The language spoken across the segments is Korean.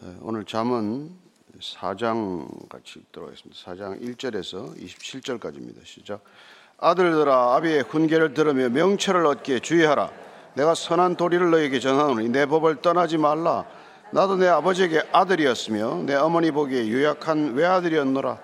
네, 오늘 잠은 4장 같이 읽도록 하겠습니다. 4장 1절에서 27절까지입니다. 시작. 아들들아 아비의 훈계를 들으며 명철을 얻기에 주의하라. 내가 선한 도리를 너에게 전하노니 내 법을 떠나지 말라. 나도 내 아버지에게 아들이었으며 내 어머니 보기에 유약한 외아들이었노라.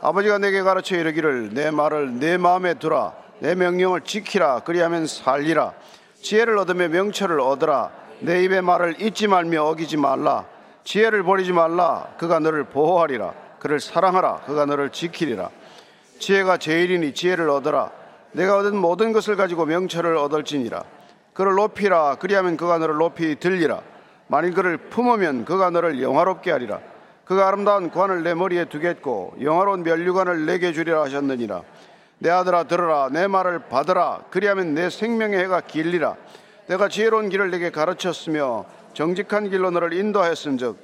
아버지가 내게 가르쳐 이르기를 내 말을 내 마음에 두라. 내 명령을 지키라. 그리하면 살리라. 지혜를 얻으며 명철을 얻으라. 내 입의 말을 잊지 말며 어기지 말라. 지혜를 버리지 말라. 그가 너를 보호하리라. 그를 사랑하라. 그가 너를 지키리라. 지혜가 제일이니 지혜를 얻어라. 내가 얻은 모든 것을 가지고 명철을 얻을지니라. 그를 높이라. 그리하면 그가 너를 높이 들리라. 만일 그를 품으면 그가 너를 영화롭게 하리라. 그가 아름다운 관을 내 머리에 두겠고 영화로운 면류관을 내게 주리라 하셨느니라. 내 아들아 들으라 내 말을 받으라 그리하면 내 생명의 해가 길리라. 내가 지혜로운 길을 내게 가르쳤으며 정직한 길로 너를 인도하였은즉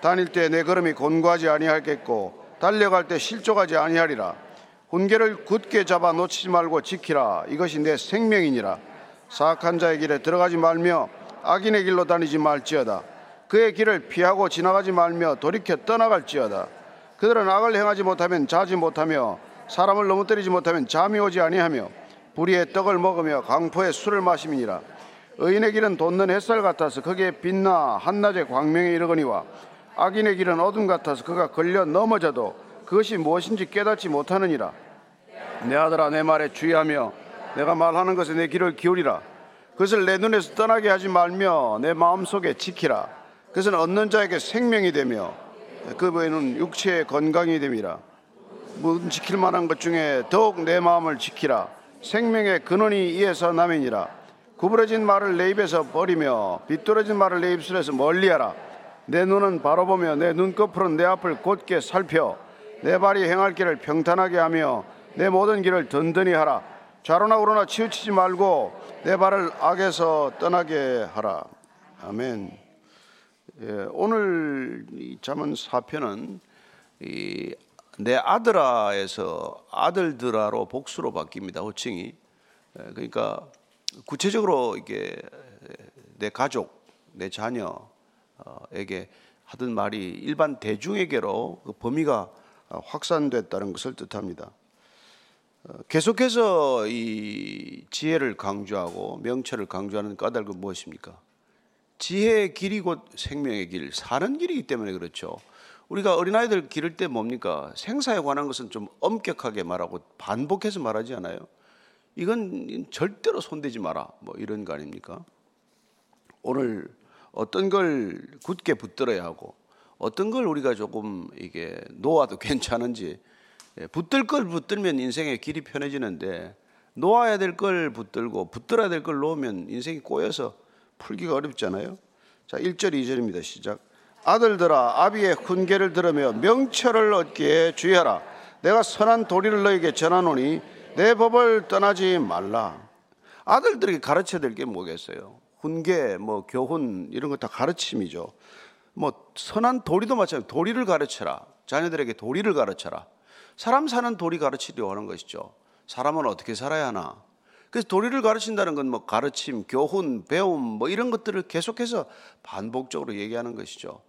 다닐 때 내 걸음이 곤고하지 아니하겠고 달려갈 때 실족하지 아니하리라. 훈계를 굳게 잡아 놓치지 말고 지키라. 이것이 내 생명이니라. 사악한 자의 길에 들어가지 말며 악인의 길로 다니지 말지어다. 그의 길을 피하고 지나가지 말며 돌이켜 떠나갈지어다. 그들은 악을 행하지 못하면 자지 못하며 사람을 넘어뜨리지 못하면 잠이 오지 아니하며 불의의 떡을 먹으며 강포의 술을 마심이니라 의인의 길은 돋는 햇살 같아서 거기에 빛나 한낮의 광명에 이르거니와 악인의 길은 어둠 같아서 그가 걸려 넘어져도 그것이 무엇인지 깨닫지 못하느니라. 내 아들아 내 말에 주의하며 내가 말하는 것에 내 귀를 기울이라. 그것을 내 눈에서 떠나게 하지 말며 내 마음속에 지키라. 그것은 얻는 자에게 생명이 되며 그 외에는 육체의 건강이 됨이라. 모든 지킬 만한 것 중에 더욱 내 마음을 지키라. 생명의 근원이 이에서 남이니라 구부러진 말을 내 입에서 버리며 비뚤어진 말을 내 입술에서 멀리하라. 내 눈은 바로 보며 내 눈꺼풀은 내 앞을 곧게 살펴 내 발이 행할 길을 평탄하게 하며 내 모든 길을 든든히 하라. 좌로나 우로나 치우치지 말고 내 발을 악에서 떠나게 하라. 아멘. 예, 오늘 이 잠언 사편은 이 내 아들아에서 아들들아로 복수로 바뀝니다. 호칭이. 예, 그러니까 구체적으로 이게 내 가족, 내 자녀에게 하던 말이 일반 대중에게로 그 범위가 확산됐다는 것을 뜻합니다. 어, 계속해서 이 지혜를 강조하고 명철을 강조하는 까닭은 무엇입니까? 지혜의 길이 곧 생명의 길, 사는 길이기 때문에 그렇죠. 우리가 어린아이들 기를 때 뭡니까? 생사에 관한 것은 좀 엄격하게 말하고 반복해서 말하지 않아요? 이건 절대로 손대지 마라. 뭐 이런 거 아닙니까? 오늘 어떤 걸 굳게 붙들어야 하고 어떤 걸 우리가 조금 이게 놓아도 괜찮은지 예, 붙들 걸 붙들면 인생의 길이 편해지는데 놓아야 될 걸 붙들고 붙들어야 될 걸 놓으면 인생이 꼬여서 풀기가 어렵잖아요. 자, 1절 2절입니다. 시작. 아들들아 아비의 훈계를 들으며 명철을 얻기에 주의하라. 내가 선한 도리를 너에게 전하노니 내 법을 떠나지 말라. 아들들에게 가르쳐야 될 게 뭐겠어요? 훈계, 뭐 교훈 이런 거 다 가르침이죠. 뭐 선한 도리도 마찬가지. 도리를 가르쳐라. 자녀들에게 도리를 가르쳐라. 사람 사는 도리 가르치려고 하는 것이죠. 사람은 어떻게 살아야 하나? 그래서 도리를 가르친다는 건 뭐 가르침, 교훈, 배움 뭐 이런 것들을 계속해서 반복적으로 얘기하는 것이죠.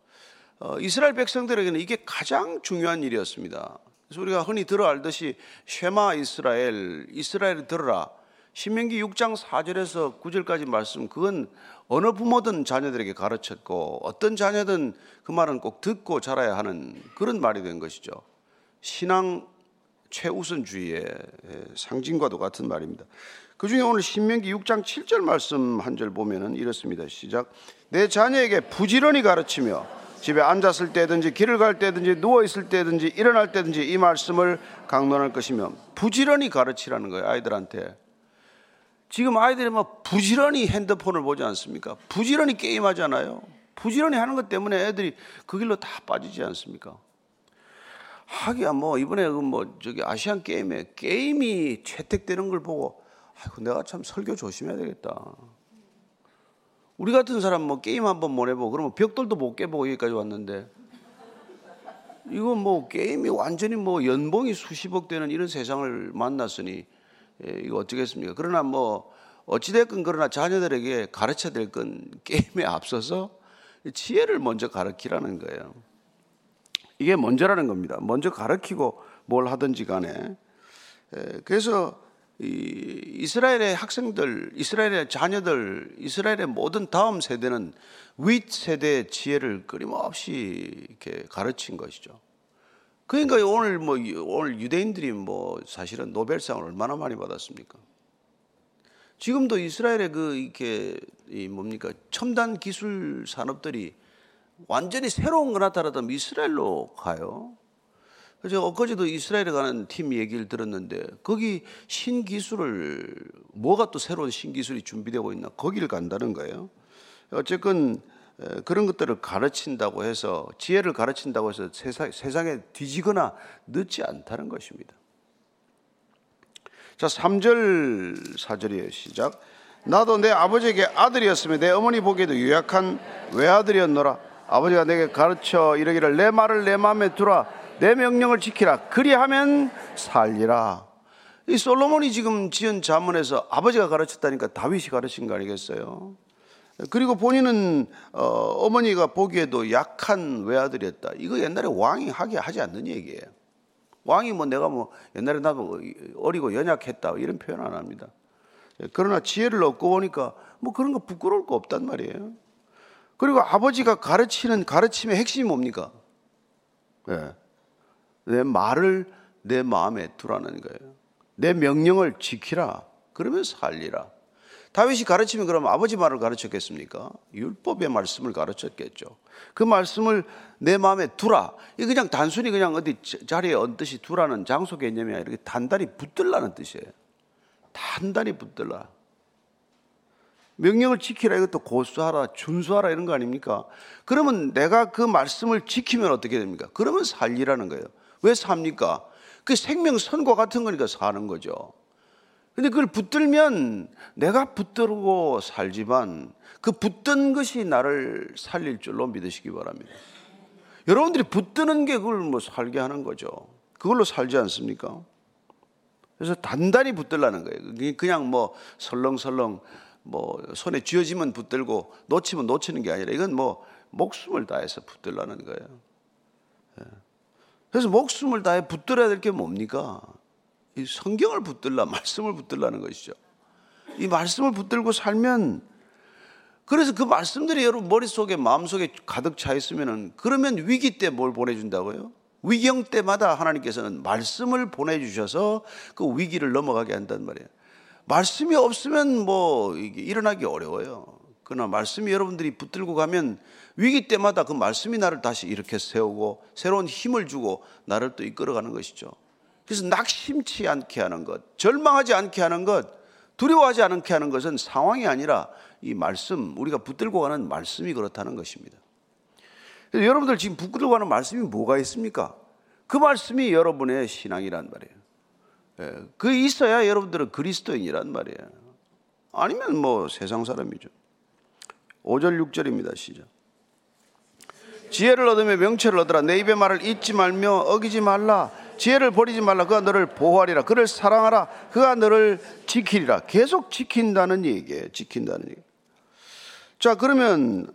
어, 이스라엘 백성들에게는 이게 가장 중요한 일이었습니다. 그래서 우리가 흔히 들어 알듯이 쉐마 이스라엘, 이스라엘 들어라. 신명기 6장 4절에서 9절까지 말씀 그건 어느 부모든 자녀들에게 가르쳤고 어떤 자녀든 그 말은 꼭 듣고 자라야 하는 그런 말이 된 것이죠. 신앙 최우선주의의 상징과도 같은 말입니다. 그 중에 오늘 신명기 6장 7절 말씀 한 절 보면은 이렇습니다. 시작. 내 자녀에게 부지런히 가르치며 집에 앉았을 때든지 길을 갈 때든지 누워 있을 때든지 일어날 때든지 이 말씀을 강론할 것이며 부지런히 가르치라는 거예요 아이들한테. 지금 아이들이 막 부지런히 핸드폰을 보지 않습니까? 부지런히 게임하잖아요. 부지런히 하는 것 때문에 애들이 그 길로 다 빠지지 않습니까? 하기야 뭐 이번에 그뭐 저기 아시안 게임에 게임이 채택되는 걸 보고 아이고 내가 참 설교 조심해야 되겠다. 우리 같은 사람 뭐 게임 한번 못 해보고 그러면 벽돌도 못 깨보고 여기까지 왔는데 이거 뭐 게임이 완전히 뭐 연봉이 수십억 되는 이런 세상을 만났으니 예, 이거 어쩌겠습니까? 그러나 뭐 어찌됐건 그러나 자녀들에게 가르쳐야 될 건 게임에 앞서서 지혜를 먼저 가르치라는 거예요. 이게 먼저라는 겁니다. 먼저 가르치고 뭘 하든지 간에. 그래서 이스라엘의 학생들, 이스라엘의 자녀들, 이스라엘의 모든 다음 세대는 윗 세대의 지혜를 끊임없이 이렇게 가르친 것이죠. 그러니까 오늘 뭐 오늘 유대인들이 뭐 사실은 노벨상을 얼마나 많이 받았습니까? 지금도 이스라엘의 그 이렇게 이 뭡니까 첨단 기술 산업들이 완전히 새로운 거 나타나면 이스라엘로 가요. 그래서 엊그제도 이스라엘에 가는 팀 얘기를 들었는데 거기 신기술을 뭐가 또 새로운 신기술이 준비되고 있나 거기를 간다는 거예요. 어쨌건 그런 것들을 가르친다고 해서 지혜를 가르친다고 해서 세상에 뒤지거나 늦지 않다는 것입니다. 자, 3절 4절이에요. 시작. 나도 내 아버지에게 아들이었으며 내 어머니 보기에도 유약한 외아들이었노라. 아버지가 내게 가르쳐 이르기를 내 말을 내 마음에 두라. 내 명령을 지키라. 그리하면 살리라. 이 솔로몬이 지금 지은 자문에서 아버지가 가르쳤다니까 다윗이 가르친 거 아니겠어요? 그리고 본인은 어, 머니가 보기에도 약한 외아들이었다. 이거 옛날에 왕이 하게 하지 않는 얘기예요. 왕이 뭐 내가 뭐 옛날에 나도 어리고 연약했다 이런 표현 안 합니다. 그러나 지혜를 얻고 보니까 뭐 그런 거 부끄러울 거 없단 말이에요. 그리고 아버지가 가르치는 가르침의 핵심이 뭡니까? 네. 내 말을 내 마음에 두라는 거예요. 내 명령을 지키라. 그러면 살리라. 다윗이 가르치면 그럼 아버지 말을 가르쳤겠습니까? 율법의 말씀을 가르쳤겠죠. 그 말씀을 내 마음에 두라. 이 그냥 단순히 그냥 어디 자리에 얹듯이 두라는 장소 개념이 아니라 단단히 붙들라는 뜻이에요. 단단히 붙들라. 명령을 지키라 이것도 고수하라, 준수하라 이런 거 아닙니까? 그러면 내가 그 말씀을 지키면 어떻게 됩니까? 그러면 살리라는 거예요. 왜 삽니까? 그 생명 선과 같은 거니까 사는 거죠. 근데 그걸 붙들면 내가 붙들고 살지만 그 붙든 것이 나를 살릴 줄로 믿으시기 바랍니다. 여러분들이 붙드는 게 그걸 뭐 살게 하는 거죠. 그걸로 살지 않습니까? 그래서 단단히 붙들라는 거예요. 그냥 뭐 설렁설렁 뭐 손에 쥐어지면 붙들고 놓치면 놓치는 게 아니라 이건 뭐 목숨을 다해서 붙들라는 거예요. 예. 그래서 목숨을 다해 붙들어야 될 게 뭡니까? 이 성경을 붙들라, 말씀을 붙들라는 것이죠. 이 말씀을 붙들고 살면 그래서 그 말씀들이 여러분 머릿속에 마음속에 가득 차 있으면은 그러면 위기 때 뭘 보내준다고요? 위경 때마다 하나님께서는 말씀을 보내주셔서 그 위기를 넘어가게 한단 말이에요. 말씀이 없으면 뭐 일어나기 어려워요. 그러나 말씀이 여러분들이 붙들고 가면 위기 때마다 그 말씀이 나를 다시 이렇게 세우고 새로운 힘을 주고 나를 또 이끌어가는 것이죠. 그래서 낙심치 않게 하는 것, 절망하지 않게 하는 것, 두려워하지 않게 하는 것은 상황이 아니라 이 말씀, 우리가 붙들고 가는 말씀이 그렇다는 것입니다. 여러분들 지금 붙들고 가는 말씀이 뭐가 있습니까? 그 말씀이 여러분의 신앙이란 말이에요. 예, 그 있어야 여러분들은 그리스도인이란 말이에요. 아니면 뭐 세상 사람이죠. 5절 6절입니다. 시작. 지혜를 얻으며 명체를 얻으라. 내 입의 말을 잊지 말며 어기지 말라. 지혜를 버리지 말라. 그가 너를 보호하리라. 그를 사랑하라. 그가 너를 지키리라. 계속 지킨다는 얘기예요. 지킨다는 얘기. 자, 그러면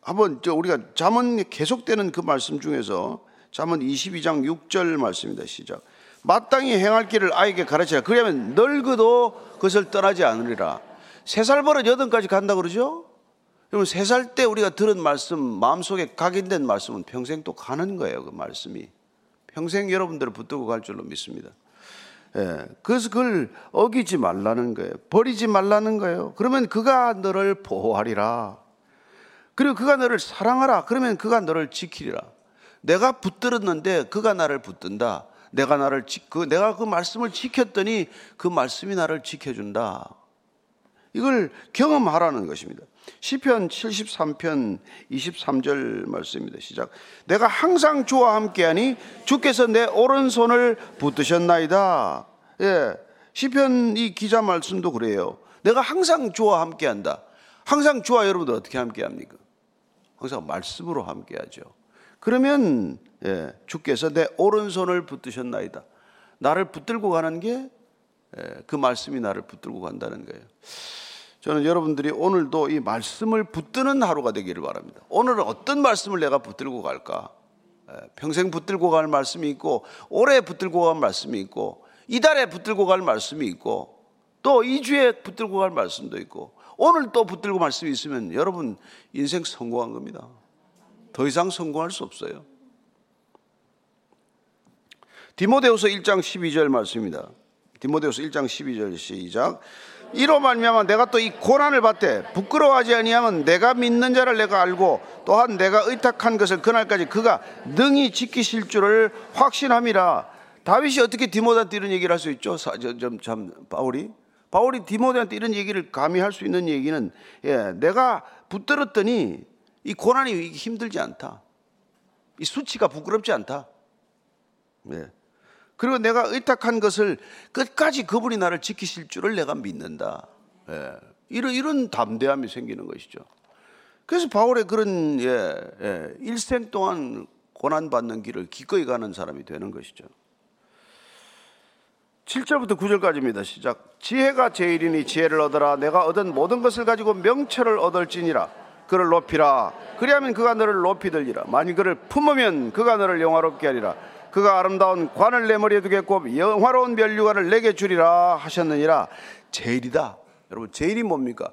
한번 저 우리가 잠언 계속되는 그 말씀 중에서 잠언 22장 6절 말씀입니다. 시작. 마땅히 행할 길을 아이에게 가르치라. 그러면 늙어도 그것을 떠나지 않으리라. 세 살 버릇 여든까지 간다 그러죠? 여러분 세 살 때 우리가 들은 말씀 마음속에 각인된 말씀은 평생 또 가는 거예요. 그 말씀이. 평생 여러분들을 붙들고 갈 줄로 믿습니다. 예, 그래서 그걸 어기지 말라는 거예요. 버리지 말라는 거예요. 그러면 그가 너를 보호하리라. 그리고 그가 너를 사랑하라. 그러면 그가 너를 지키리라. 내가 붙들었는데 그가 나를 붙든다. 내가 나를 지, 그, 내가 그 말씀을 지켰더니 그 말씀이 나를 지켜준다. 이걸 경험하라는 것입니다. 시편 73편 23절 말씀입니다. 시작. 내가 항상 주와 함께하니 주께서 내 오른손을 붙드셨나이다. 예. 시편 이 기자 말씀도 그래요. 내가 항상 주와 함께한다. 항상 주와 여러분들 어떻게 함께합니까? 항상 말씀으로 함께하죠. 그러면 예, 주께서 내 오른손을 붙드셨나이다. 나를 붙들고 가는 게그 예, 말씀이 나를 붙들고 간다는 거예요. 저는 여러분들이 오늘도 이 말씀을 붙드는 하루가 되기를 바랍니다. 오늘은 어떤 말씀을 내가 붙들고 갈까? 예, 평생 붙들고 갈 말씀이 있고, 올해 붙들고 갈 말씀이 있고, 이달에 붙들고 갈 말씀이 있고, 또 2주에 붙들고 갈 말씀도 있고, 오늘 또 붙들고 말씀이 있으면 여러분 인생 성공한 겁니다. 더 이상 성공할 수 없어요. 디모데후서 1장 12절 말씀입니다. 디모데후서 1장 12절 시작. 이로 말미암아 내가 또 이 고난을 받되 부끄러워하지 아니하면 내가 믿는 자를 내가 알고 또한 내가 의탁한 것을 그날까지 그가 능히 지키실 줄을 확신함이라. 다윗이 어떻게 디모데한테 이런 얘기를 할 수 있죠? 참, 참 바울이 바울이 디모데한테 이런 얘기를 감히 할 수 있는 얘기는 예, 내가 붙들었더니 이 고난이 힘들지 않다. 이 수치가 부끄럽지 않다. 예. 그리고 내가 의탁한 것을 끝까지 그분이 나를 지키실 줄을 내가 믿는다. 예. 이런 이런 담대함이 생기는 것이죠. 그래서 바울의 그런 예, 예, 일생 동안 고난 받는 길을 기꺼이 가는 사람이 되는 것이죠. 7절부터 9절까지입니다. 시작. 지혜가 제일이니 지혜를 얻어라. 내가 얻은 모든 것을 가지고 명철을 얻을지니라. 그를 높이라. 그리하면 그가 너를 높이 들리라. 만일 그를 품으면 그가 너를 영화롭게 하리라. 그가 아름다운 관을 내 머리에 두겠고 영화로운 멸류관을 내게 주리라 하셨느니라. 제일이다. 여러분 제일이 뭡니까?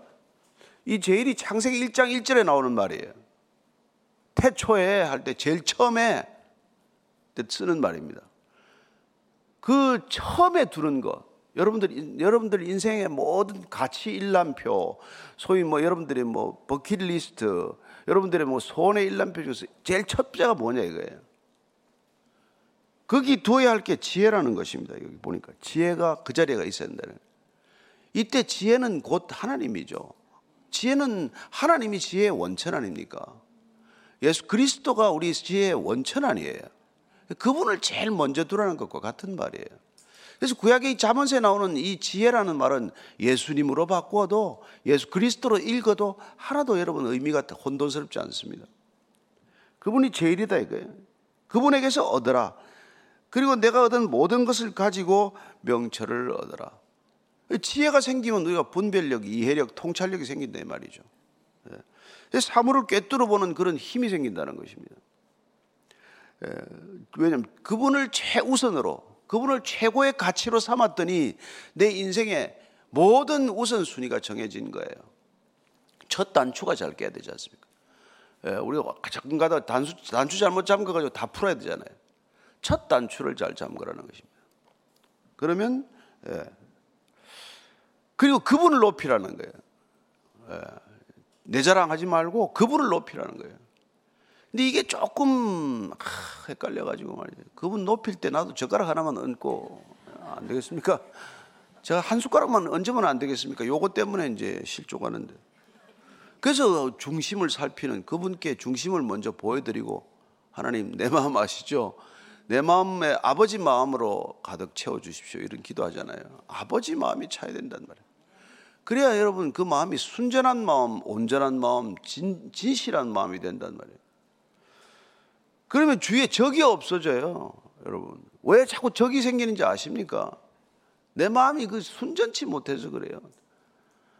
이 제일이 창세기 1장 1절에 나오는 말이에요. 태초에 할 때 제일 처음에 쓰는 말입니다. 그 처음에 두는 것, 여러분들 여러분들 인생의 모든 가치 일람표, 소위 뭐 여러분들의 뭐 버킷리스트, 여러분들의 뭐 손의 일람표 중에서 제일 첫째가 뭐냐 이거예요. 거기 두어야 할 게 지혜라는 것입니다. 여기 보니까 지혜가 그 자리에 있어야 된다는. 이때 지혜는 곧 하나님이죠. 지혜는 하나님이 지혜의 원천 아닙니까? 예수 그리스도가 우리 지혜의 원천 아니에요. 그분을 제일 먼저 두라는 것과 같은 말이에요. 그래서 구약의 자문서에 나오는 이 지혜라는 말은 예수님으로 바꾸어도 예수 그리스도로 읽어도 하나도 여러분 의미가 혼돈스럽지 않습니다. 그분이 제일이다 이거예요. 그분에게서 얻어라. 그리고 내가 얻은 모든 것을 가지고 명철을 얻어라. 지혜가 생기면 우리가 분별력, 이해력, 통찰력이 생긴다 이 말이죠. 예. 사물을 꿰뚫어 보는 그런 힘이 생긴다는 것입니다. 예, 왜냐하면 그분을 최우선으로 그분을 최고의 가치로 삼았더니 내 인생의 모든 우선순위가 정해진 거예요. 첫 단추가 잘 깨야 되지 않습니까? 예, 우리가 가끔 가다 단수, 단추 잘못 잠가가지고 다 풀어야 되잖아요. 첫 단추를 잘 잠그라는 것입니다. 그러면, 예. 그리고 그분을 높이라는 거예요. 예. 내 자랑하지 말고 그분을 높이라는 거예요. 근데 이게 조금 아, 헷갈려가지고 말이죠. 그분 높일 때 나도 젓가락 하나만 얹고 안 되겠습니까? 제가 한 숟가락만 얹으면 안 되겠습니까? 요거 때문에 이제 실족하는데. 그래서 중심을 살피는 그분께 중심을 먼저 보여드리고 하나님 내 마음 아시죠? 내 마음에 아버지 마음으로 가득 채워 주십시오. 이런 기도하잖아요. 아버지 마음이 차야 된단 말이에요. 그래야 여러분 그 마음이 순전한 마음, 온전한 마음, 진, 진실한 마음이 된단 말이에요. 그러면 주위에 적이 없어져요. 여러분. 왜 자꾸 적이 생기는지 아십니까? 내 마음이 그 순전치 못해서 그래요.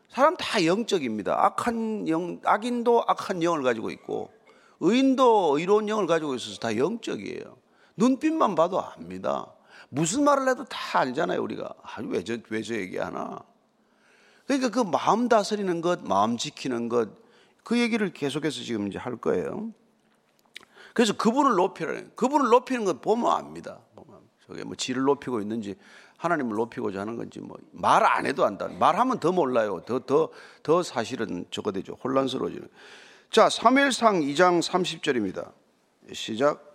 사람 다 영적입니다. 악한 영, 악인도 악한 영을 가지고 있고, 의인도 의로운 영을 가지고 있어서 다 영적이에요. 눈빛만 봐도 압니다. 무슨 말을 해도 다 알잖아요, 우리가. 아, 왜 저, 왜 저 얘기하나? 그러니까 그 마음 다스리는 것, 마음 지키는 것, 그 얘기를 계속해서 지금 이제 할 거예요. 그래서 그분을 높이라는 그분을 높이는 것 보면 압니다. 보면 저게 뭐 지를 높이고 있는지 하나님을 높이고자 하는 건지 뭐 말 안 해도 안다. 말하면 더 몰라요. 더 더 더 사실은 저거 되죠. 혼란스러워지는. 자, 3일상 2장 30절입니다. 시작.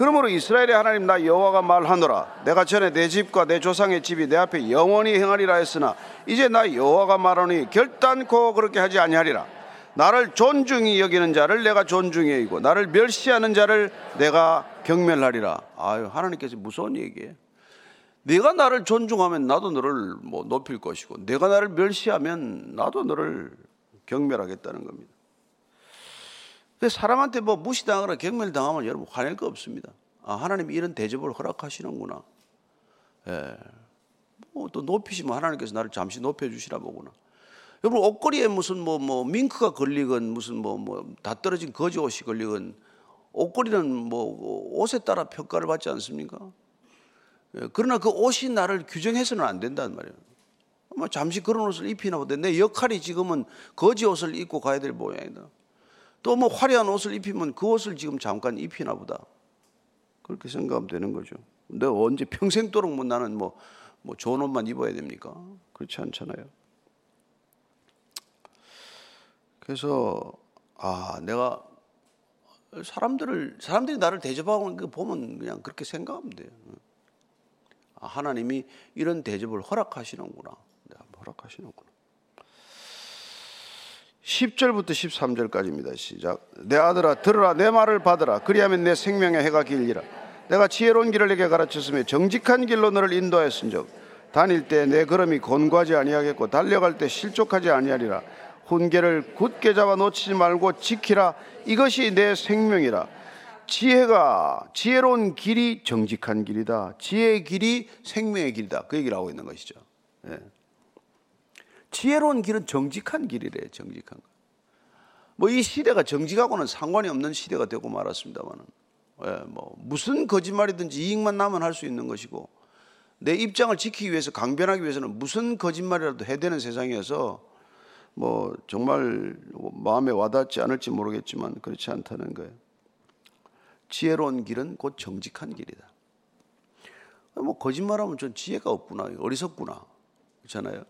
그러므로 이스라엘의 하나님 나 여호와가 말하노라 내가 전에 내 집과 내 조상의 집이 내 앞에 영원히 행하리라 했으나 이제 나 여호와가 말하니 결단코 그렇게 하지 아니하리라 나를 존중히 여기는 자를 내가 존중히 여기고 나를 멸시하는 자를 내가 경멸하리라. 아유 하나님께서 무서운 얘기예요. 네가 나를 존중하면 나도 너를 뭐 높일 것이고 내가 나를 멸시하면 나도 너를 경멸하겠다는 겁니다. 사람한테 뭐 무시당하거나 경멸당하면 여러분 화낼 거 없습니다. 아, 하나님이 이런 대접을 허락하시는구나. 예. 뭐또 높이시면 하나님께서 나를 잠시 높여주시나 보구나. 여러분 옷걸이에 무슨 뭐 뭐 밍크가 걸리건 무슨 뭐 뭐 다 떨어진 거지 옷이 걸리건 옷걸이는 뭐 옷에 따라 평가를 받지 않습니까? 예, 그러나 그 옷이 나를 규정해서는 안 된단 말이에요. 뭐 잠시 그런 옷을 입히나 보다. 내 역할이 지금은 거지 옷을 입고 가야 될 모양이다. 또 뭐 화려한 옷을 입히면 그 옷을 지금 잠깐 입히나 보다. 그렇게 생각하면 되는 거죠. 내가 언제 평생도록 뭐 나는 뭐, 뭐 좋은 옷만 입어야 됩니까? 그렇지 않잖아요. 그래서 아 내가 사람들을 사람들이 나를 대접하고 그 보면 그냥 그렇게 생각하면 돼요. 아, 하나님이 이런 대접을 허락하시는구나. 네, 허락하시는구나. 10절부터 13절까지입니다. 시작. 내 아들아 들으라 내 말을 받으라 그리하면 내 생명의 해가 길리라. 내가 지혜로운 길을 내게 가르쳤으며 정직한 길로 너를 인도하였은즉 다닐 때 내 걸음이 곤고하지 아니하겠고 달려갈 때 실족하지 아니하리라. 훈계를 굳게 잡아 놓치지 말고 지키라. 이것이 내 생명이라. 지혜가 지혜로운 길이 정직한 길이다. 지혜의 길이 생명의 길이다. 그 얘기를 하고 있는 것이죠. 예. 지혜로운 길은 정직한 길이래. 정직한 거. 뭐 이 시대가 정직하고는 상관이 없는 시대가 되고 말았습니다만은 예, 뭐 무슨 거짓말이든지 이익만 나면 할 수 있는 것이고 내 입장을 지키기 위해서 강변하기 위해서는 무슨 거짓말이라도 해야 되는 세상이어서 뭐 정말 마음에 와닿지 않을지 모르겠지만 그렇지 않다는 거예요. 지혜로운 길은 곧 정직한 길이다. 뭐 거짓말하면 좀 지혜가 없구나, 어리석구나, 그렇잖아요.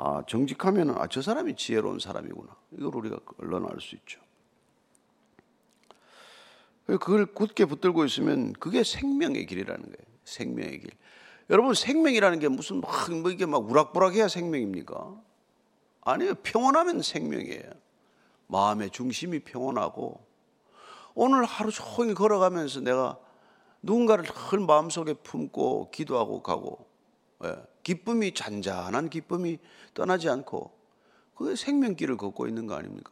아 정직하면은 아저 사람이 지혜로운 사람이구나. 이걸 우리가 얼른 알 수 있죠. 그걸 굳게 붙들고 있으면 그게 생명의 길이라는 거예요. 생명의 길. 여러분 생명이라는 게 무슨 막 뭐 이게 막 우락부락해야 생명입니까? 아니요 평온하면 생명이에요. 마음의 중심이 평온하고 오늘 하루 종일 걸어가면서 내가 누군가를 늘 마음속에 품고 기도하고 가고 예, 기쁨이 잔잔한 기쁨이 떠나지 않고 그게 생명길을 걷고 있는 거 아닙니까?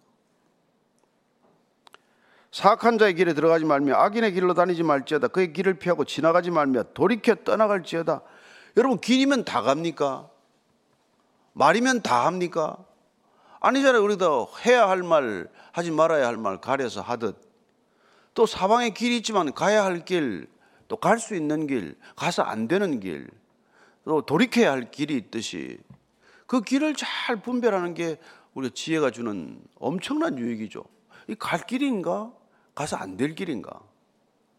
사악한 자의 길에 들어가지 말며 악인의 길로 다니지 말지어다 그의 길을 피하고 지나가지 말며 돌이켜 떠나갈지어다 여러분 길이면 다 갑니까? 말이면 다 합니까? 아니잖아요 우리도 해야 할 말 하지 말아야 할 말 가려서 하듯 또 사방에 길이 있지만 가야 할 길, 또 갈 수 있는 길, 가서 안 되는 길, 또 돌이켜야 할 길이 있듯이 그 길을 잘 분별하는 게 우리가 지혜가 주는 엄청난 유익이죠. 이 갈 길인가? 가서 안 될 길인가?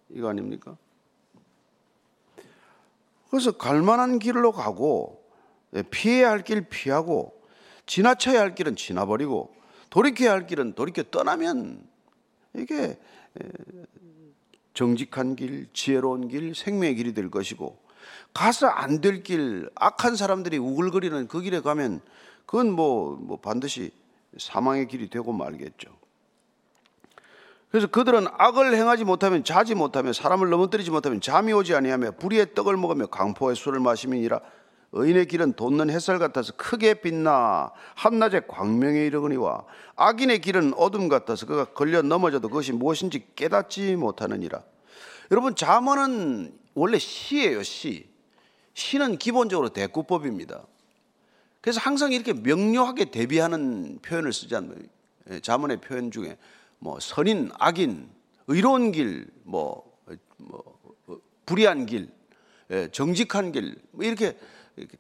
이거 아닙니까? 그래서 갈 만한 길로 가고 예, 피해야 할 길 피하고 지나쳐야 할 길은 지나버리고 돌이켜야 할 길은 돌이켜 떠나면 이게 정직한 길, 지혜로운 길, 생명의 길이 될 것이고 가서 안 될 길, 악한 사람들이 우글거리는 그 길에 가면 그건 뭐, 뭐 반드시 사망의 길이 되고 말겠죠. 그래서 그들은 악을 행하지 못하면 자지 못하며 사람을 넘어뜨리지 못하면 잠이 오지 아니하며 불의의 떡을 먹으며 강포의 술을 마시면이라 의인의 길은 돋는 햇살 같아서 크게 빛나 한낮에 광명에 이르거니와 악인의 길은 어둠 같아서 그가 걸려 넘어져도 그것이 무엇인지 깨닫지 못하느니라. 여러분 잠언은 원래 시예요 시. 시는 기본적으로 대꾸법입니다. 그래서 항상 이렇게 명료하게 대비하는 표현을 쓰지 않나요? 예, 잠언의 표현 중에 뭐 선인, 악인, 의로운 길, 뭐, 뭐 불의한 길, 예, 정직한 길, 뭐 이렇게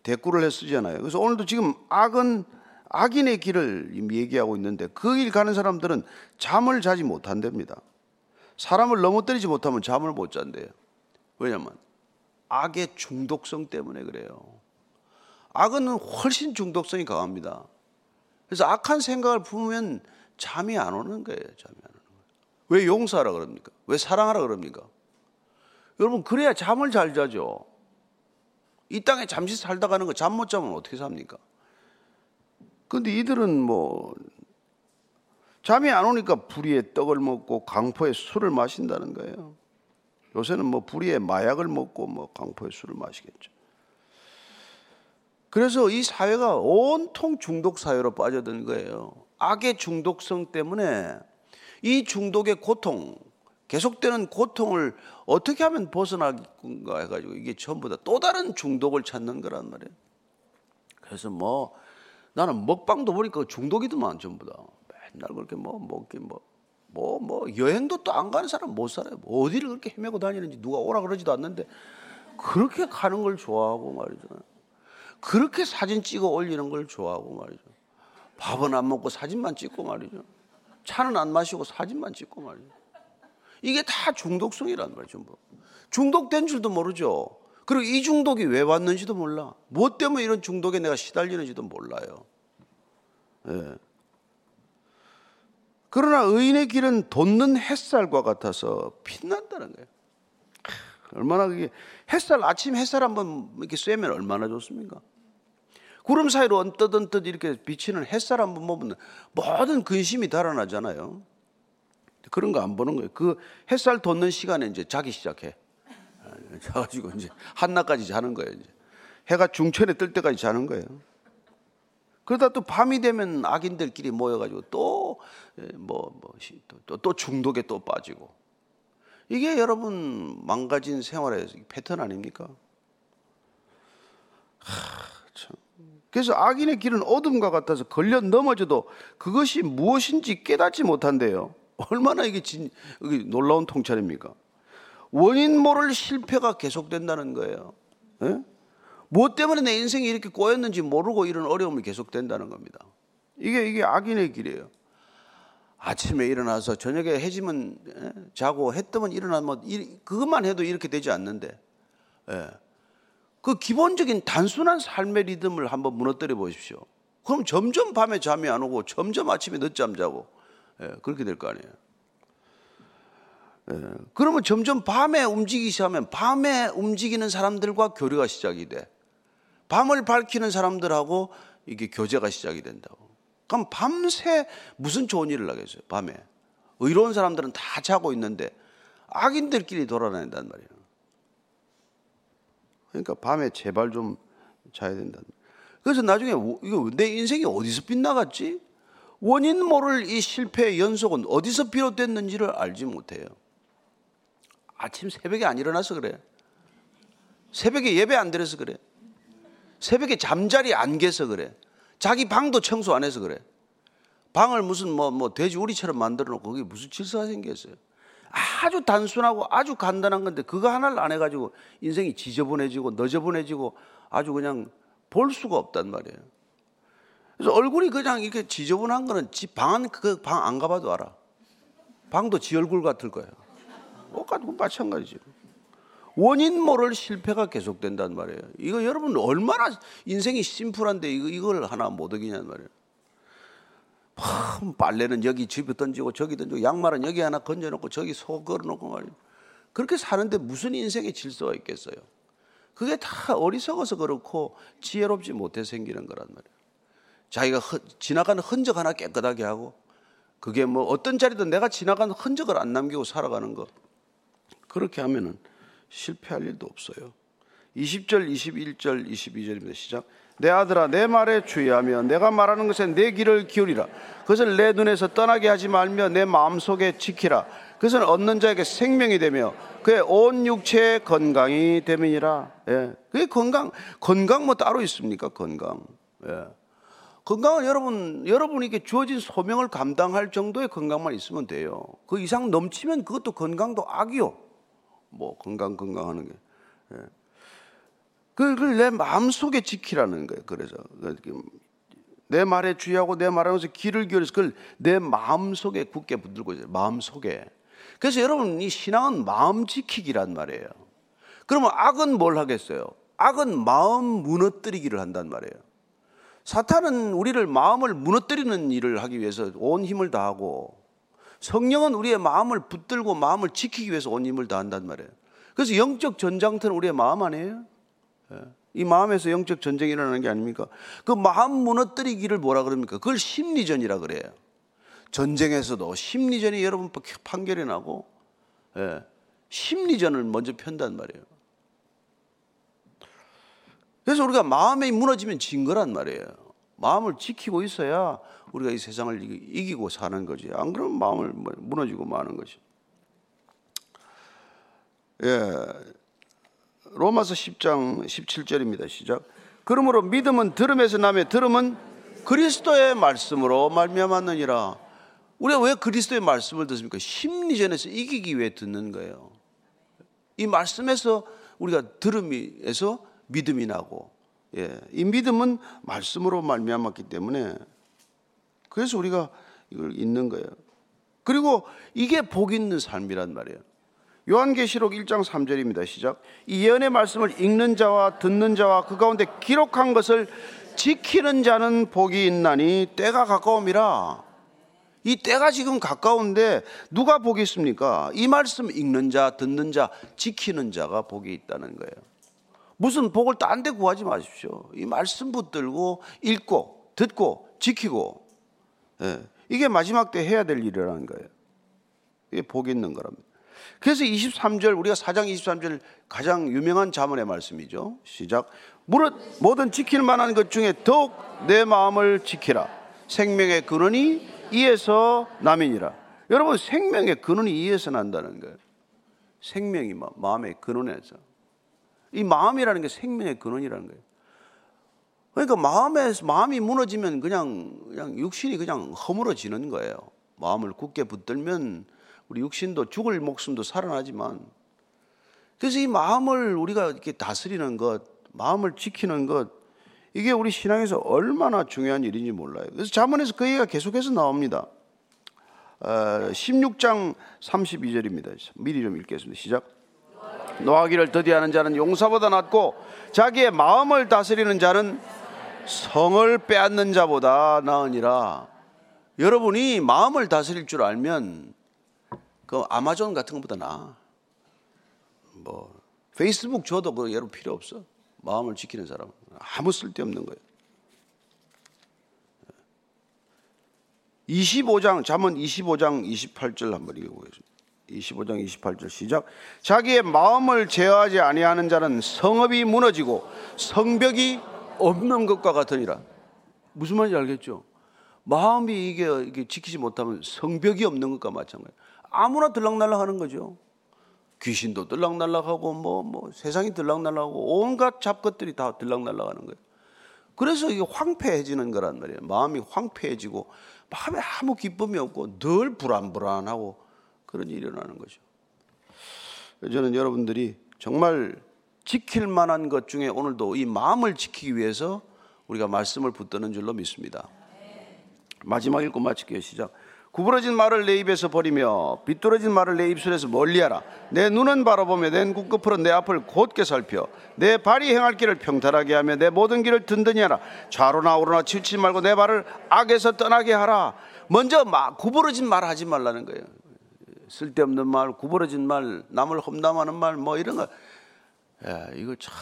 대꾸를 해 쓰잖아요. 그래서 오늘도 지금 악은 악인의 길을 얘기하고 있는데 그 길 가는 사람들은 잠을 자지 못한답니다. 사람을 넘어뜨리지 못하면 잠을 못 잔대요. 왜냐면 악의 중독성 때문에 그래요. 악은 훨씬 중독성이 강합니다. 그래서 악한 생각을 품으면 잠이 안 오는 거예요. 잠이 안 오는 거예요. 왜 용서하라 그럽니까? 왜 사랑하라 그럽니까? 여러분 그래야 잠을 잘 자죠. 이 땅에 잠시 살다 가는 거 잠 못 자면 어떻게 삽니까? 근데 이들은 뭐 잠이 안 오니까 불의의 떡을 먹고 강포의 술을 마신다는 거예요. 요새는 뭐 불의의 마약을 먹고 뭐 강포의 술을 마시겠죠. 그래서 이 사회가 온통 중독 사회로 빠져든 거예요. 악의 중독성 때문에 이 중독의 고통, 계속되는 고통을 어떻게 하면 벗어나건가 해가지고 이게 전부 다 또 다른 중독을 찾는 거란 말이에요. 그래서 뭐 나는 먹방도 보니까 중독이더만 전부 다. 맨날 그렇게 뭐 먹기 뭐. 뭐, 뭐, 여행도 또 안 가는 사람 못 살아요. 뭐 어디를 그렇게 헤매고 다니는지 누가 오라 그러지도 않는데 그렇게 가는 걸 좋아하고 말이죠. 그렇게 사진 찍어 올리는 걸 좋아하고 말이죠. 밥은 안 먹고 사진만 찍고 말이죠. 차는 안 마시고 사진만 찍고 말이죠. 이게 다 중독성이란 말이죠. 뭐. 중독된 줄도 모르죠. 그리고 이 중독이 왜 왔는지도 몰라. 뭐 때문에 이런 중독에 내가 시달리는지도 몰라요. 예. 그러나 의인의 길은 돋는 햇살과 같아서 빛난다는 거예요. 얼마나 그게 햇살 아침 햇살 한번 이렇게 쐬면 얼마나 좋습니까? 구름 사이로 언뜻 언뜻 이렇게 비치는 햇살 한번 보면 모든 근심이 달아나잖아요. 그런 거 안 보는 거예요. 그 햇살 돋는 시간에 이제 자기 시작해. 자가지고 이제 한낮까지 자는 거예요. 이제 해가 중천에 뜰 때까지 자는 거예요. 그러다 또 밤이 되면 악인들끼리 모여가지고 또뭐뭐 뭐, 또, 또 중독에 또 빠지고 이게 여러분 망가진 생활의 패턴 아닙니까? 하, 참. 그래서 악인의 길은 어둠과 같아서 걸려 넘어져도 그것이 무엇인지 깨닫지 못한대요. 얼마나 이게 진, 이게 놀라운 통찰입니까? 원인 모를 실패가 계속된다는 거예요. 예? 무엇 때문에 내 인생이 이렇게 꼬였는지 모르고 이런 어려움이 계속된다는 겁니다. 이게 이게 악인의 길이에요. 아침에 일어나서 저녁에 해지면 예? 자고 해 뜨면 일어나면 뭐 그것만 해도 이렇게 되지 않는데 예. 그 기본적인 단순한 삶의 리듬을 한번 무너뜨려 보십시오. 그럼 점점 밤에 잠이 안 오고 점점 아침에 늦잠 자고 예, 그렇게 될 거 아니에요. 예, 그러면 점점 밤에 움직이기 시작하면 밤에 움직이는 사람들과 교류가 시작이 돼. 밤을 밝히는 사람들하고 이게 교제가 시작이 된다고. 그럼 밤새 무슨 좋은 일을 하겠어요, 밤에. 의로운 사람들은 다 자고 있는데 악인들끼리 돌아다닌단 말이에요. 그러니까 밤에 제발 좀 자야 된다. 그래서 나중에 이거 내 인생이 어디서 빗나갔지? 원인 모를 이 실패의 연속은 어디서 비롯됐는지를 알지 못해요. 아침 새벽에 안 일어나서 그래. 새벽에 예배 안 드려서 그래. 새벽에 잠자리 안 깨서 그래. 자기 방도 청소 안 해서 그래. 방을 무슨 뭐, 뭐 돼지 우리처럼 만들어 놓고 그게 무슨 질서가 생겼어요. 아주 단순하고 아주 간단한 건데 그거 하나를 안 해가지고 인생이 지저분해지고 너저분해지고 아주 그냥 볼 수가 없단 말이에요. 그래서 얼굴이 그냥 이렇게 지저분한 거는 집방그 방 안 가봐도 알아. 방도 지 얼굴 같을 거예요. 똑같고 마찬가지죠. 원인 모를 실패가 계속된단 말이에요. 이거 여러분 얼마나 인생이 심플한데 이거 이걸 하나 못 어기냐는 말이에요. 빨래는 여기 집에 던지고 저기 던지고 양말은 여기 하나 건져놓고 저기 소 걸어놓고 말이에요. 그렇게 사는데 무슨 인생의 질서가 있겠어요? 그게 다 어리석어서 그렇고 지혜롭지 못해 생기는 거란 말이에요. 자기가 허, 지나가는 흔적 하나 깨끗하게 하고 그게 뭐 어떤 자리든 내가 지나간 흔적을 안 남기고 살아가는 거 그렇게 하면은 실패할 일도 없어요. 20절, 21절, 22절입니다. 시작. 내 아들아 내 말에 주의하며 내가 말하는 것에 내 귀를 기울이라. 그것을 내 눈에서 떠나게 하지 말며 내 마음속에 지키라. 그것은 얻는 자에게 생명이 되며 그의 온 육체의 건강이 됨이니라. 예. 그게 건강 건강 뭐 따로 있습니까? 건강. 예. 건강은 여러분 여러분에게 주어진 소명을 감당할 정도의 건강만 있으면 돼요. 그 이상 넘치면 그것도 건강도 악이요. 뭐 건강 건강하는 게. 예. 그걸 내 마음 속에 지키라는 거예요. 그래서 내 말에 주의하고 내 말하면서 귀를 기울여서 그걸 내 마음 속에 굳게 붙들고 있어요. 마음 속에. 그래서 여러분 이 신앙은 마음 지키기란 말이에요. 그러면 악은 뭘 하겠어요? 악은 마음 무너뜨리기를 한단 말이에요. 사탄은 우리를 마음을 무너뜨리는 일을 하기 위해서 온 힘을 다하고 성령은 우리의 마음을 붙들고 마음을 지키기 위해서 온 힘을 다한단 말이에요. 그래서 영적 전장터는 우리의 마음 아니에요? 예. 이 마음에서 영적 전쟁이 일어나는 게 아닙니까? 그 마음 무너뜨리기를 뭐라 그럽니까? 그걸 심리전이라 그래요. 전쟁에서도 심리전이 여러분 판결이 나고 예. 심리전을 먼저 편단 말이에요. 그래서 우리가 마음이 무너지면 진 거란 말이에요. 마음을 지키고 있어야 우리가 이 세상을 이기고 사는 거지. 안 그러면 마음을 뭐 무너지고 마는 것이. 예. 로마서 10장 17절입니다. 시작. 그러므로 믿음은 들음에서 나며 들음은 그리스도의 말씀으로 말미암았느니라. 우리가 왜 그리스도의 말씀을 듣습니까? 심리전에서 이기기 위해 듣는 거예요. 이 말씀에서 우리가 들음에서 믿음이 나고, 예, 이 믿음은 말씀으로 말미암았기 때문에 그래서 우리가 이걸 읽는 거예요. 그리고 이게 복 있는 삶이란 말이에요. 요한계시록 1장 3절입니다. 시작. 이 예언의 말씀을 읽는 자와 듣는 자와 그 가운데 기록한 것을 지키는 자는 복이 있나니 때가 가까움이라. 이 때가 지금 가까운데 누가 복이 있습니까? 이 말씀 읽는 자, 듣는 자, 지키는 자가 복이 있다는 거예요. 무슨 복을 딴 데 구하지 마십시오. 이 말씀 붙들고 읽고 듣고 지키고 예, 이게 마지막 때 해야 될 일이라는 거예요. 이게 복 있는 거랍니다. 그래서 23절 우리가 4장 23절 가장 유명한 자문의 말씀이죠. 시작. 무릇 모든 지킬 만한 것 중에 더욱 내 마음을 지키라. 생명의 근원이 이에서 남이니라. 여러분 생명의 근원이 이에서 난다는 거예요. 생명이 마음의 근원에서. 이 마음이라는 게 생명의 근원이라는 거예요. 그러니까 마음에 마음이 무너지면 그냥 그냥 육신이 그냥 허물어지는 거예요. 마음을 굳게 붙들면 우리 육신도 죽을 목숨도 살아나지만 그래서 이 마음을 우리가 이렇게 다스리는 것, 마음을 지키는 것 이게 우리 신앙에서 얼마나 중요한 일인지 몰라요. 그래서 자문에서 그 얘기가 계속해서 나옵니다. 어, 16장 32절입니다. 미리 좀 읽겠습니다. 시작. 노하기를 더디하는 자는 용사보다 낫고 자기의 마음을 다스리는 자는 성을 빼앗는 자보다 나으니라. 여러분이 마음을 다스릴 줄 알면 그 아마존 같은 것보다 나. 뭐 페이스북 줘도 그 여러분 필요 없어. 마음을 지키는 사람 아무 쓸데없는 거예요. 25장 잠언 25장 28절 한번 읽어보겠습니다. 25장 28절 시작. 자기의 마음을 제어하지 아니하는 자는 성읍이 무너지고 성벽이 없는 것과 같으니라. 무슨 말인지 알겠죠? 마음이 이게, 이게 지키지 못하면 성벽이 없는 것과 마찬가지. 아무나 들락날락 하는 거죠. 귀신도 들락날락하고 뭐, 뭐 세상이 들락날락하고 온갖 잡것들이 다 들락날락하는 거예요. 그래서 이게 황폐해지는 거란 말이에요. 마음이 황폐해지고 마음에 아무 기쁨이 없고 늘 불안불안하고 그런 일이 일어나는 거죠. 저는 여러분들이 정말 지킬 만한 것 중에 오늘도 이 마음을 지키기 위해서 우리가 말씀을 붙드는 줄로 믿습니다. 마지막 읽고 마칠게요. 시작. 구부러진 말을 내 입에서 버리며 비뚤어진 말을 내 입술에서 멀리하라. 내 눈은 바라보며 내 눈꺼풀은 내 앞을 곧게 살펴 내 발이 행할 길을 평탄하게 하며 내 모든 길을 든든히 하라. 좌로나 우로나 치우치지 말고 내 발을 악에서 떠나게 하라. 먼저 마, 구부러진 말 하지 말라는 거예요. 쓸데없는 말, 구부러진 말, 남을 험담하는 말, 뭐 이런 거. 야, 이거 참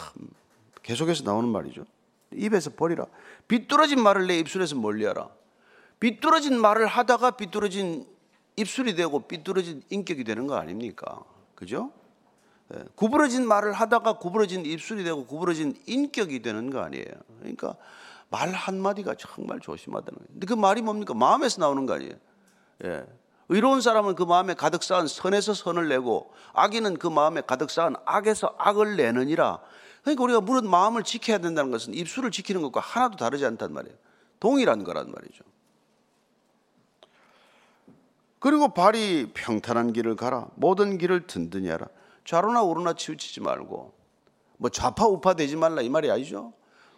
계속해서 나오는 말이죠. 입에서 버리라. 비뚤어진 말을 내 입술에서 멀리하라. 비뚤어진 말을 하다가 비뚤어진 입술이 되고 비뚤어진 인격이 되는 거 아닙니까? 그죠? 예, 구부러진 말을 하다가 구부러진 입술이 되고 구부러진 인격이 되는 거 아니에요. 그러니까 말 한마디가 정말 조심하다는 거예요. 근데 그 말이 뭡니까? 마음에서 나오는 거 아니에요. 예. 의로운 사람은 그 마음에 가득 쌓은 선에서 선을 내고 악인은 그 마음에 가득 쌓은 악에서 악을 내느니라. 그러니까 우리가 물은 마음을 지켜야 된다는 것은 입술을 지키는 것과 하나도 다르지 않단 말이에요. 동일한 거란 말이죠. 그리고 발이 평탄한 길을 가라. 모든 길을 든든히 하라. 좌로나 우로나 치우치지 말고 뭐 좌파 우파 되지 말라 이 말이 아니죠.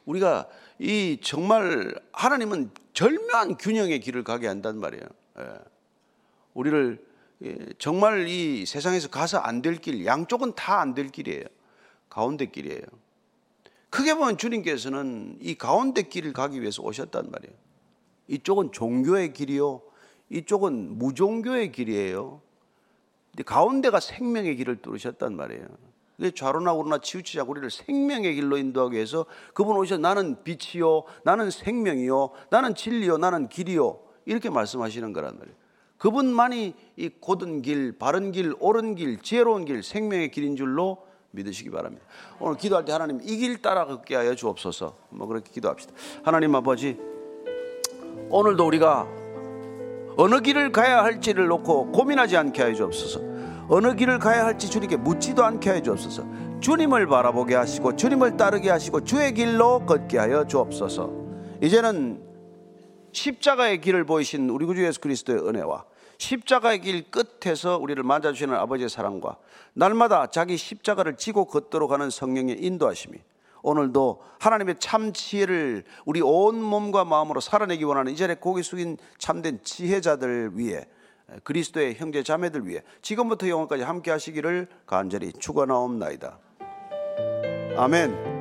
우리가 이 정말 하나님은 절묘한 균형의 길을 가게 한단 말이에요. 예. 우리를 예, 정말 이 세상에서 가서 안 될 길, 양쪽은 다 안 될 길이에요. 가운데 길이에요. 크게 보면 주님께서는 이 가운데 길을 가기 위해서 오셨단 말이에요. 이쪽은 종교의 길이요. 이쪽은 무종교의 길이에요. 근데 가운데가 생명의 길을 뚫으셨단 말이에요. 좌로나 우로나 치우치자 우리를 생명의 길로 인도하기 위해서 그분 오셔 나는 빛이요, 나는 생명이요, 나는 진리요, 나는 길이요 이렇게 말씀하시는 거란 말이에요. 그분만이 이 고든 길, 바른 길, 옳은 길, 지혜로운 길, 생명의 길인 줄로 믿으시기 바랍니다. 오늘 기도할 때 하나님 이 길 따라 걷게 하여 주옵소서. 뭐 그렇게 기도합시다. 하나님 아버지, 오늘도 우리가 어느 길을 가야 할지를 놓고 고민하지 않게 하여 주옵소서. 어느 길을 가야 할지 주님께 묻지도 않게 하여 주옵소서. 주님을 바라보게 하시고 주님을 따르게 하시고 주의 길로 걷게 하여 주옵소서. 이제는 십자가의 길을 보이신 우리 구주 예수 그리스도의 은혜와 십자가의 길 끝에서 우리를 맞아주시는 아버지의 사랑과 날마다 자기 십자가를 지고 걷도록 하는 성령의 인도하심이 오늘도 하나님의 참 지혜를 우리 온 몸과 마음으로 살아내기 원하는 이 자리에 고개 숙인 참된 지혜자들 위해 그리스도의 형제 자매들 위해 지금부터 영원까지 함께 하시기를 간절히 축원하옵나이다. 아멘.